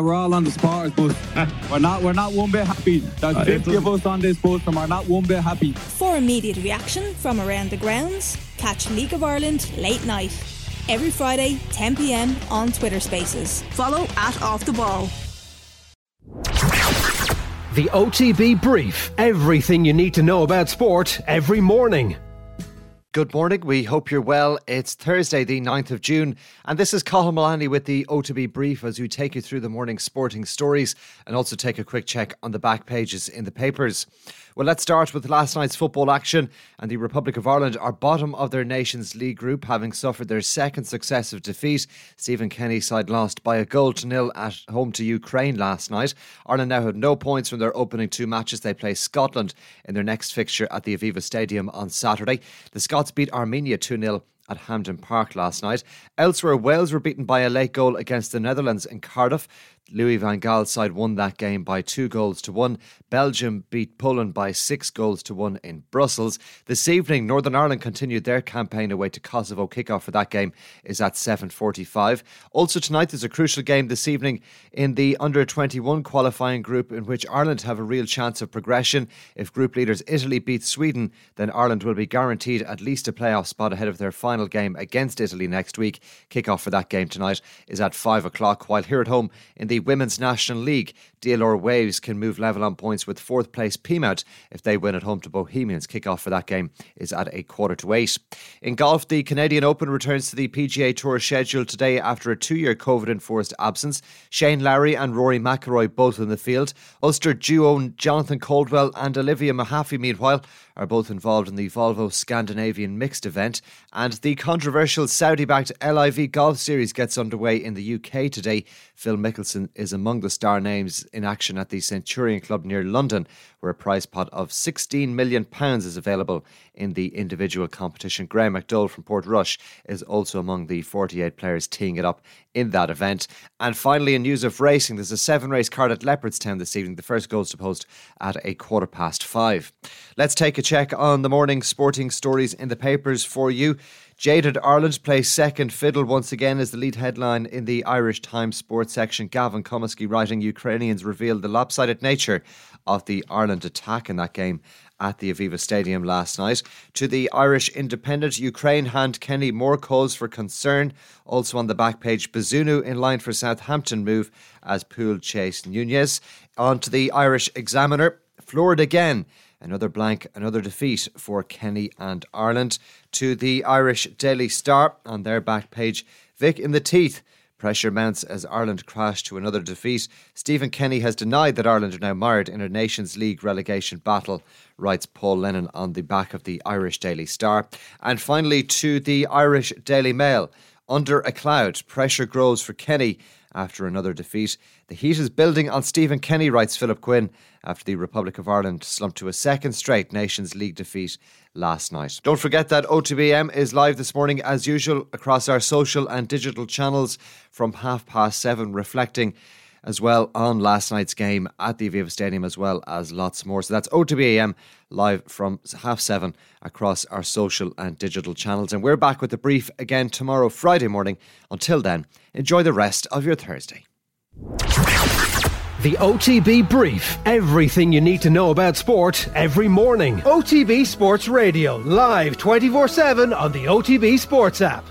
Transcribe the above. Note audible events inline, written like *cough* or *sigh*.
We're all on the supporters bus. *laughs* we're not. We're not one bit happy. There's Uh, 50 of us on this bus, and we're not one bit happy. For immediate reaction from around the grounds, catch League of Ireland late night. Every Friday, 10 pm on Twitter Spaces. Follow at Off the Ball. The OTB Brief. Everything you need to know about sport every morning. Good morning. We hope you're well. It's Thursday, the 9th of June, and this is Cathal Mullaney with the OTB Brief as we take you through the morning sporting stories and also take a quick check on the back pages in the papers. Well, let's start with last night's football action, and the Republic of Ireland are bottom of their Nations League group, having suffered their second successive defeat. Stephen Kenny's side lost by a goal to nil at home to Ukraine last night. Ireland now have no points from their opening two matches. They play Scotland in their next fixture at the Aviva Stadium on Saturday. The Scots beat Armenia 2 0 at Hampden Park last night. Elsewhere, Wales were beaten by a late goal against the Netherlands in Cardiff. Louis van Gaal's side won that game by two goals to one. Belgium beat Poland by six goals to one in Brussels. This evening, Northern Ireland continued their campaign away to Kosovo. Kickoff for that game is at 7.45. Also tonight, there's a crucial game this evening in the under-21 qualifying group in which Ireland have a real chance of progression. If group leaders Italy beat Sweden, then Ireland will be guaranteed at least a playoff spot ahead of their final game against Italy next week. Kickoff for that game tonight is at 5 o'clock, while here at home in the Women's National League, DLR Waves can move level on points with fourth place Peamount if they win at home to Bohemians. Kickoff for that game is at a quarter to eight. In golf, the Canadian Open returns to the PGA Tour schedule today after a two year COVID enforced absence. Shane Lowry and Rory McIlroy both in the field. Ulster duo Jonathan Caldwell and Olivia Mehaffey, meanwhile, are both involved in the Volvo Scandinavian mixed event. And the controversial Saudi backed LIV Golf Series gets underway in the UK today. Phil Mickelson is among the star names in action at the Centurion Club near London, where a prize pot of £16 million is available in the individual competition. Graham McDowell from Portrush is also among the 48 players teeing it up in that event. And finally, in news of racing, there's a seven race card at Leopardstown this evening. The first goes to post at a quarter past five. Let's take a check on the morning sporting stories in the papers for you. Jaded Ireland plays second fiddle once again as the lead headline in the Irish Times sports section. Gavin Cummiskey writing Ukrainians revealed the lopsided nature of the Ireland attack in that game at the Aviva Stadium last night. To the Irish Independent, Ukraine hand Kenny more calls for concern. Also on the back page, Bazunu in line for Southampton move as Poole chase Nunez. On to the Irish Examiner, floored again. Another blank, another defeat for Kenny and Ireland. To the Irish Daily Star on their back page, Vic in the teeth. Pressure mounts as Ireland crash to another defeat. Stephen Kenny has denied that Ireland are now mired in a Nations League relegation battle, writes Paul Lennon on the back of the Irish Daily Star. And finally, to the Irish Daily Mail. Under a cloud, pressure grows for Kenny after another defeat. The heat is building on Stephen Kenny, writes Philip Quinn, after the Republic of Ireland slumped to a second straight Nations League defeat last night. Don't forget that OTB AM is live this morning as usual across our social and digital channels from half past seven, reflecting as well on last night's game at the Aviva Stadium, as well as lots more. So that's OTBAM live from half seven across our social and digital channels. And we're back with the brief again tomorrow, Friday morning. Until then, enjoy the rest of your Thursday. The OTB Brief. Everything you need to know about sport every morning. OTB Sports Radio, live 24 7 on the OTB Sports app.